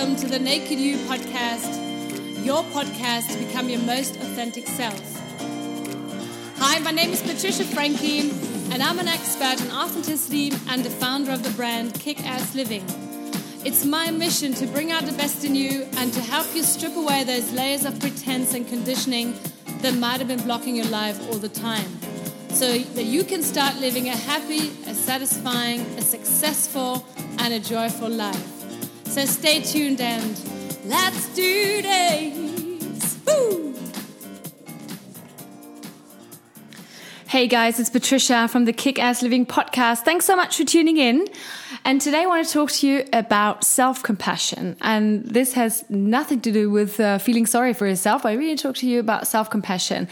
welcome to the Naked You podcast, your podcast to become your most authentic self. Hi, my name is Patricia Frankie, and I'm an expert in authenticity and the founder of the brand Kick Ass Living. It's my mission to bring out the best in you and to help you strip away those layers of pretense and conditioning that might have been blocking your life all the time so that you can start living a happy, a satisfying, a successful, and a joyful life. So stay tuned and let's do this. Woo! Hey guys, it's Patricia from the Kick Ass Living podcast. Thanks so much for tuning in. And today I want to talk to you about self compassion. And this has nothing to do with uh, feeling sorry for yourself. I really talk to you about self compassion.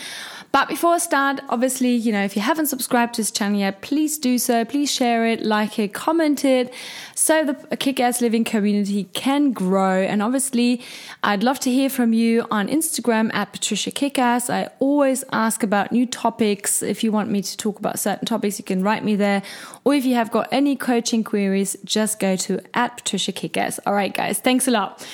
But before I start, obviously, you know, if you haven't subscribed to this channel yet, please do so. Please share it, like it, comment it, so the Kick Ass Living community can grow. And obviously, I'd love to hear from you on Instagram at Patricia Kickass. I always ask about new topics. If you want me to talk about certain topics, you can write me there. Or if you have got any coaching queries, just go to at Patricia Kickass. All right, guys, thanks a lot.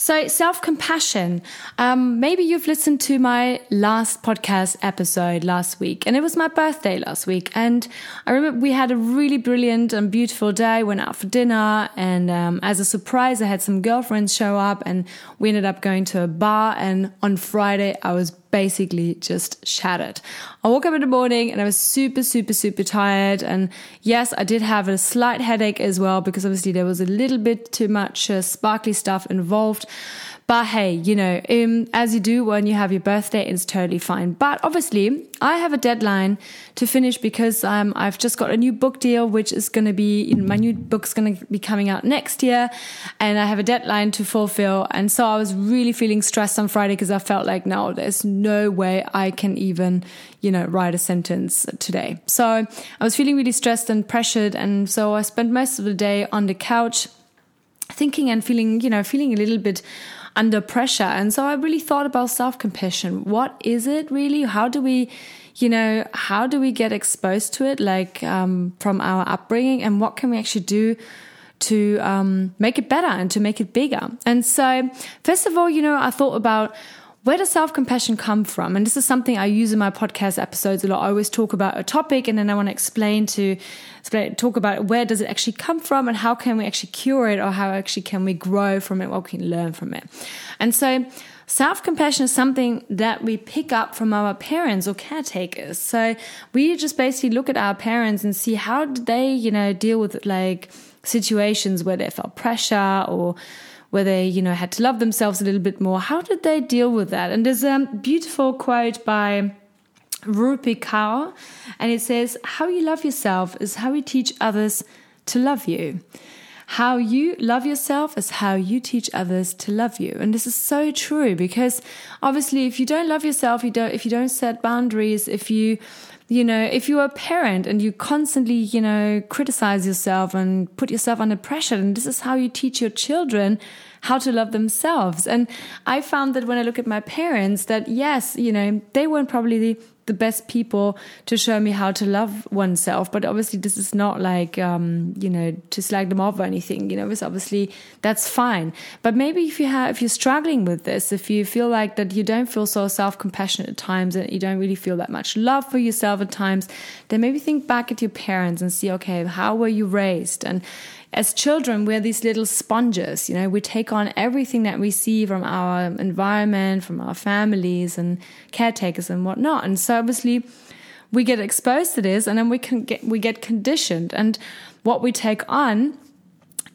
So, self compassion. Um, maybe you've listened to my last podcast episode last week, and it was my birthday last week. And I remember we had a really brilliant and beautiful day, went out for dinner, and um, as a surprise, I had some girlfriends show up, and we ended up going to a bar. And on Friday, I was basically just shattered. I woke up in the morning and I was super, super, super tired. And yes, I did have a slight headache as well because obviously there was a little bit too much uh, sparkly stuff involved. But hey, you know, um, as you do when you have your birthday, it's totally fine. But obviously, I have a deadline to finish because um, I've just got a new book deal, which is going to be, you know, my new book's going to be coming out next year. And I have a deadline to fulfill. And so I was really feeling stressed on Friday because I felt like, no, there's no way I can even, you know, write a sentence today. So I was feeling really stressed and pressured. And so I spent most of the day on the couch thinking and feeling, you know, feeling a little bit under pressure. And so I really thought about self compassion. What is it really? How do we, you know, how do we get exposed to it, like um, from our upbringing, and what can we actually do? To um, make it better and to make it bigger. And so, first of all, you know, I thought about where does self compassion come from? And this is something I use in my podcast episodes a lot. I always talk about a topic and then I want to explain to explain, talk about where does it actually come from and how can we actually cure it or how actually can we grow from it, what we can learn from it. And so, Self compassion is something that we pick up from our parents or caretakers. So we just basically look at our parents and see how did they, you know, deal with like situations where they felt pressure or where they, you know, had to love themselves a little bit more. How did they deal with that? And there's a beautiful quote by Rupi Kaur, and it says, How you love yourself is how you teach others to love you. How you love yourself is how you teach others to love you. And this is so true because obviously if you don't love yourself, you don't if you don't set boundaries, if you you know, if you're a parent and you constantly, you know, criticize yourself and put yourself under pressure, and this is how you teach your children how to love themselves. And I found that when I look at my parents, that yes, you know, they weren't probably the, the best people to show me how to love oneself. But obviously, this is not like, um, you know, to slag them off or anything. You know, it's obviously that's fine. But maybe if you have, if you're struggling with this, if you feel like that you don't feel so self compassionate at times and you don't really feel that much love for yourself at times, then maybe think back at your parents and see, okay, how were you raised? And as children, we're these little sponges. You know, we take on everything that we see from our environment, from our families and caretakers and whatnot. And so obviously we get exposed to this and then we can get, we get conditioned and what we take on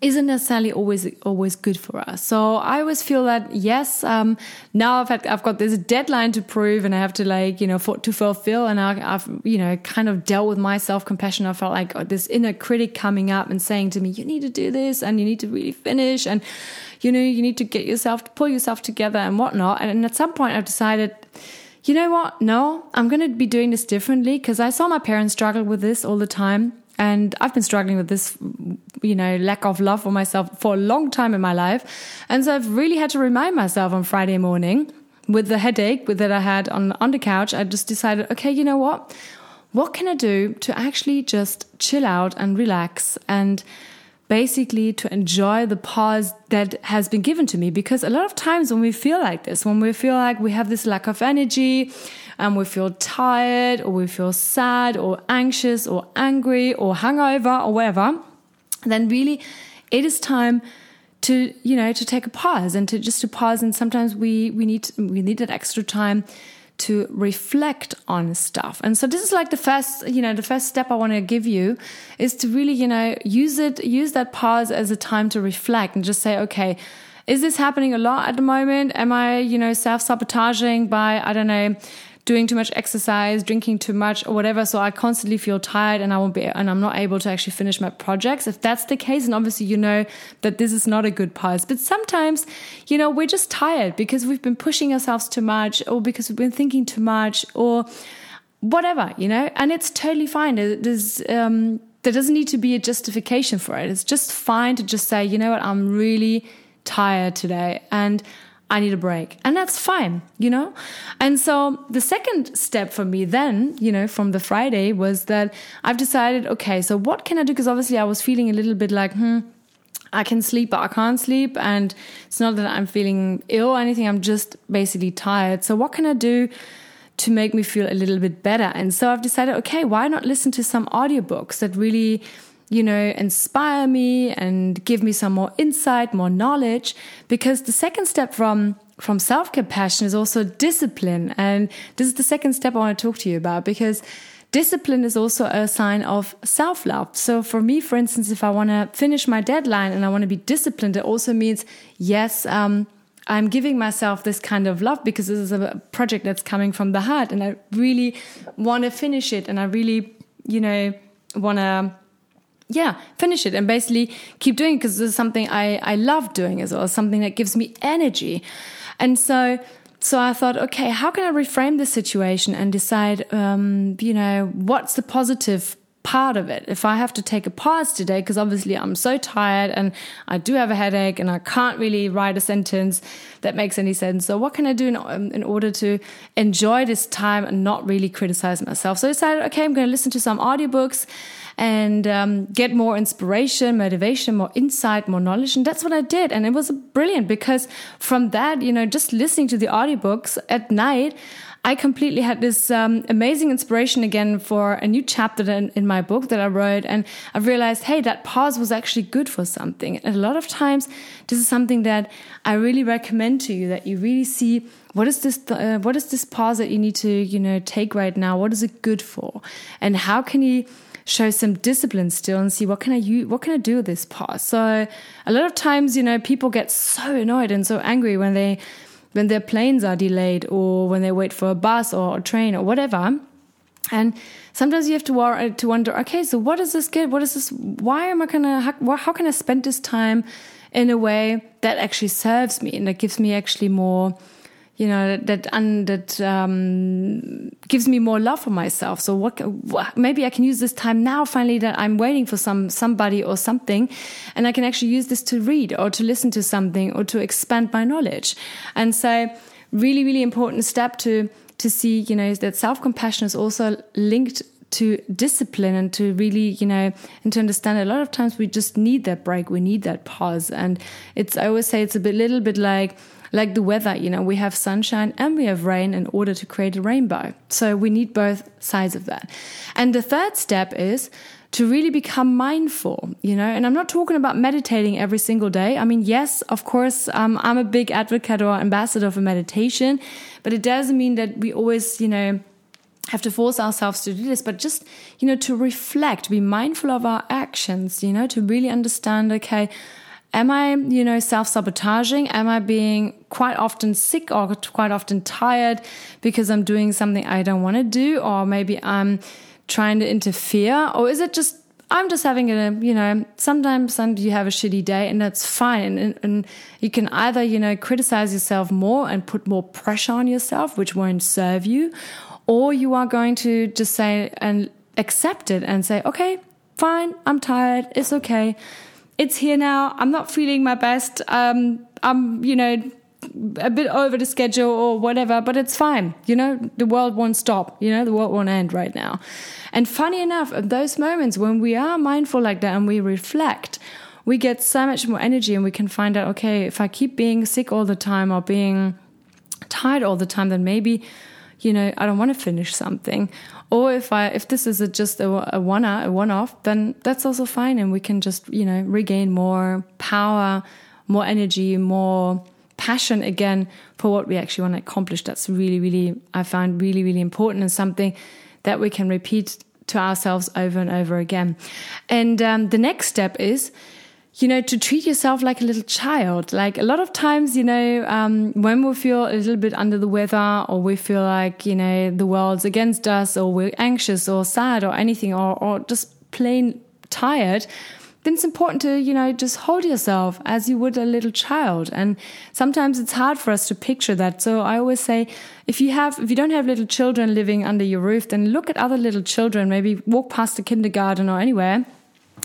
isn't necessarily always always good for us. So I always feel that yes, um, now I've had, I've got this deadline to prove, and I have to like you know for, to fulfill, and I, have you know kind of dealt with my self compassion. I felt like this inner critic coming up and saying to me, "You need to do this, and you need to really finish, and you know you need to get yourself to pull yourself together and whatnot." And at some point, I've decided you know what? No, I'm going to be doing this differently because I saw my parents struggle with this all the time. And I've been struggling with this, you know, lack of love for myself for a long time in my life. And so I've really had to remind myself on Friday morning with the headache that I had on, on the couch. I just decided, okay, you know what? What can I do to actually just chill out and relax and basically to enjoy the pause that has been given to me because a lot of times when we feel like this when we feel like we have this lack of energy and we feel tired or we feel sad or anxious or angry or hungover or whatever then really it is time to you know to take a pause and to just to pause and sometimes we we need we need that extra time to reflect on stuff. And so this is like the first, you know, the first step I want to give you is to really, you know, use it, use that pause as a time to reflect and just say, okay, is this happening a lot at the moment? Am I, you know, self sabotaging by, I don't know, doing too much exercise, drinking too much or whatever. So I constantly feel tired and I won't be, and I'm not able to actually finish my projects. If that's the case, and obviously you know that this is not a good pause, but sometimes, you know, we're just tired because we've been pushing ourselves too much or because we've been thinking too much or whatever, you know, and it's totally fine. There's, um, there doesn't need to be a justification for it. It's just fine to just say, you know what, I'm really tired today and I need a break. And that's fine, you know? And so the second step for me then, you know, from the Friday was that I've decided, okay, so what can I do? Because obviously I was feeling a little bit like, hmm, I can sleep, but I can't sleep. And it's not that I'm feeling ill or anything. I'm just basically tired. So what can I do? to make me feel a little bit better. And so I've decided, okay, why not listen to some audiobooks that really you know, inspire me and give me some more insight, more knowledge. Because the second step from from self compassion is also discipline, and this is the second step I want to talk to you about because discipline is also a sign of self love. So for me, for instance, if I want to finish my deadline and I want to be disciplined, it also means yes. Um, I'm giving myself this kind of love because this is a project that's coming from the heart and I really want to finish it and I really, you know, want to yeah, finish it and basically keep doing it because this is something I, I love doing as well, something that gives me energy. And so, so I thought, okay, how can I reframe the situation and decide, um, you know, what's the positive part of it? If I have to take a pause today, because obviously I'm so tired and I do have a headache and I can't really write a sentence that makes any sense. So what can I do in, in order to enjoy this time and not really criticize myself? So I decided, okay, I'm going to listen to some audiobooks and um, get more inspiration, motivation, more insight, more knowledge. And that's what I did. And it was brilliant because from that, you know, just listening to the audiobooks at night, I completely had this um, amazing inspiration again for a new chapter in, in, my book that I wrote. And I realized, hey, that pause was actually good for something. And a lot of times, this is something that I really recommend to you that you really see what is this, uh, what is this pause that you need to, you know, take right now? What is it good for? And how can you show some discipline still and see what can I use, what can I do with this pause. So a lot of times, you know, people get so annoyed and so angry when they when their planes are delayed or when they wait for a bus or a train or whatever. And sometimes you have to worry, to wonder, okay, so what does this get? What is this? Why am I gonna? How, how can I spend this time in a way that actually serves me and that gives me actually more you know that and that um, gives me more love for myself so what, what, maybe i can use this time now finally that i'm waiting for some somebody or something and i can actually use this to read or to listen to something or to expand my knowledge and so really really important step to to see you know that self-compassion is also linked to discipline and to really, you know, and to understand a lot of times we just need that break. We need that pause. And it's, I always say it's a bit, little bit like, like the weather, you know, we have sunshine and we have rain in order to create a rainbow. So we need both sides of that. And the third step is to really become mindful, you know, and I'm not talking about meditating every single day. I mean, yes, of course, um, I'm a big advocate or ambassador for meditation, but it doesn't mean that we always, you know, have to force ourselves to do this, but just, you know, to reflect, be mindful of our actions, you know, to really understand, okay, am I, you know, self sabotaging? Am I being quite often sick or quite often tired because I'm doing something I don't want to do? Or maybe I'm trying to interfere? Or is it just, I'm just having a, you know, sometimes, you have a shitty day and that's fine. And, and you can either, you know, criticize yourself more and put more pressure on yourself, which won't serve you, or you are going to just say and accept it and say, okay, fine, I'm tired, it's okay it's here now. I'm not feeling my best. Um, I'm, you know, a bit over the schedule or whatever, but it's fine. You know, the world won't stop. You know, the world won't end right now. And funny enough, at those moments when we are mindful like that and we reflect, we get so much more energy and we can find out, okay, if I keep being sick all the time or being tired all the time, then maybe, you know, I don't want to finish something. Or if I, if this is a, just a, a one, a one off, then that's also fine. And we can just, you know, regain more power, more energy, more passion again for what we actually want to accomplish. That's really, really, I find really, really important and something that we can repeat to ourselves over and over again. And um, the next step is, you know, to treat yourself like a little child. Like a lot of times, you know, um, when we feel a little bit under the weather or we feel like, you know, the world's against us or we're anxious or sad or anything or, or just plain tired, then it's important to, you know, just hold yourself as you would a little child. And sometimes it's hard for us to picture that. So I always say, if you have, if you don't have little children living under your roof, then look at other little children, maybe walk past a kindergarten or anywhere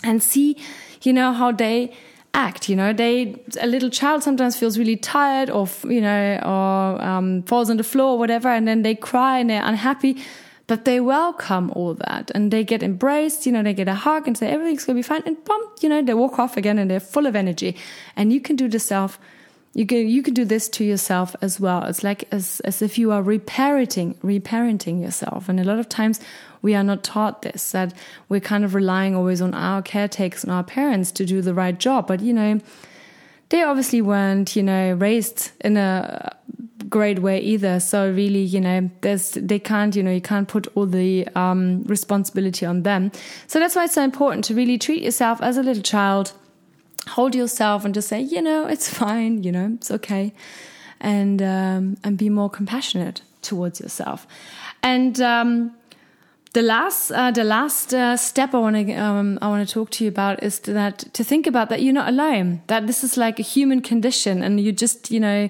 and see, you know, how they act. You know, they a little child sometimes feels really tired, or you know, or um, falls on the floor or whatever, and then they cry and they're unhappy but they welcome all that and they get embraced, you know, they get a hug and say everything's to be fine. And boom, you know, they walk off again and they're full of energy. And you can do the self, you can, you can do this to yourself as well. It's like as, as if you are reparenting, reparenting yourself. And a lot of times we are not taught this, that we're kind of relying always on our caretakers and our parents to do the right job. But, you know, they obviously weren't, you know, raised in a great way either. So really, you know, there's they can't, you know, you can't put all the um, responsibility on them. So that's why it's so important to really treat yourself as a little child, hold yourself, and just say, you know, it's fine, you know, it's okay, and um, and be more compassionate towards yourself. And um, the last, uh, the last uh, step I want to, um, I want to talk to you about is that to think about that you're not alone. That this is like a human condition, and you just, you know,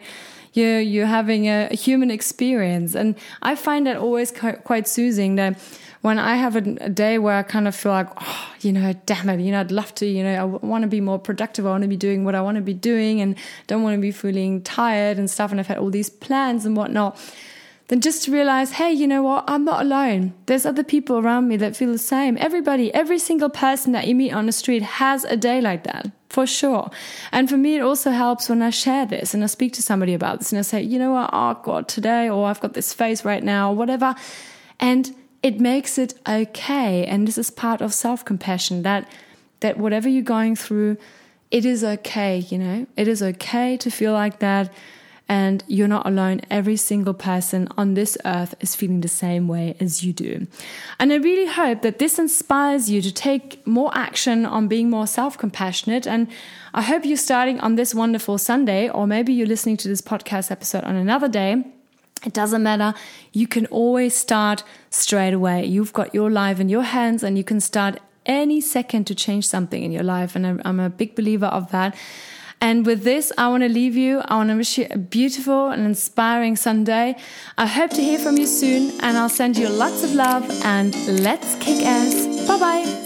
you're you're having a, a human experience. And I find that always quite, soothing. That when I have a, a, day where I kind of feel like, oh, you know, damn it, you know, I'd love to, you know, I want to be more productive. I want to be doing what I want to be doing, and don't want to be feeling tired and stuff. And I've had all these plans and whatnot then just to realize, hey, you know what? I'm not alone. There's other people around me that feel the same. Everybody, every single person that you meet on the street has a day like that, for sure. And for me, it also helps when I share this and I speak to somebody about this and I say, you know what? Oh God, today, or I've got this face right now, or whatever. And it makes it okay. And this is part of self compassion that, that whatever you're going through, it is okay, you know, it is okay to feel like that and you're not alone. Every single person on this earth is feeling the same way as you do. And I really hope that this inspires you to take more action on being more self compassionate. And I hope you're starting on this wonderful Sunday, or maybe you're listening to this podcast episode on another day. It doesn't matter. You can always start straight away. You've got your life in your hands and you can start any second to change something in your life. And I'm a big believer of that. And with this, I want to leave you. I want to wish you a beautiful and inspiring Sunday. I hope to hear from you soon, and I'll send you lots of love and let's kick ass. Bye bye.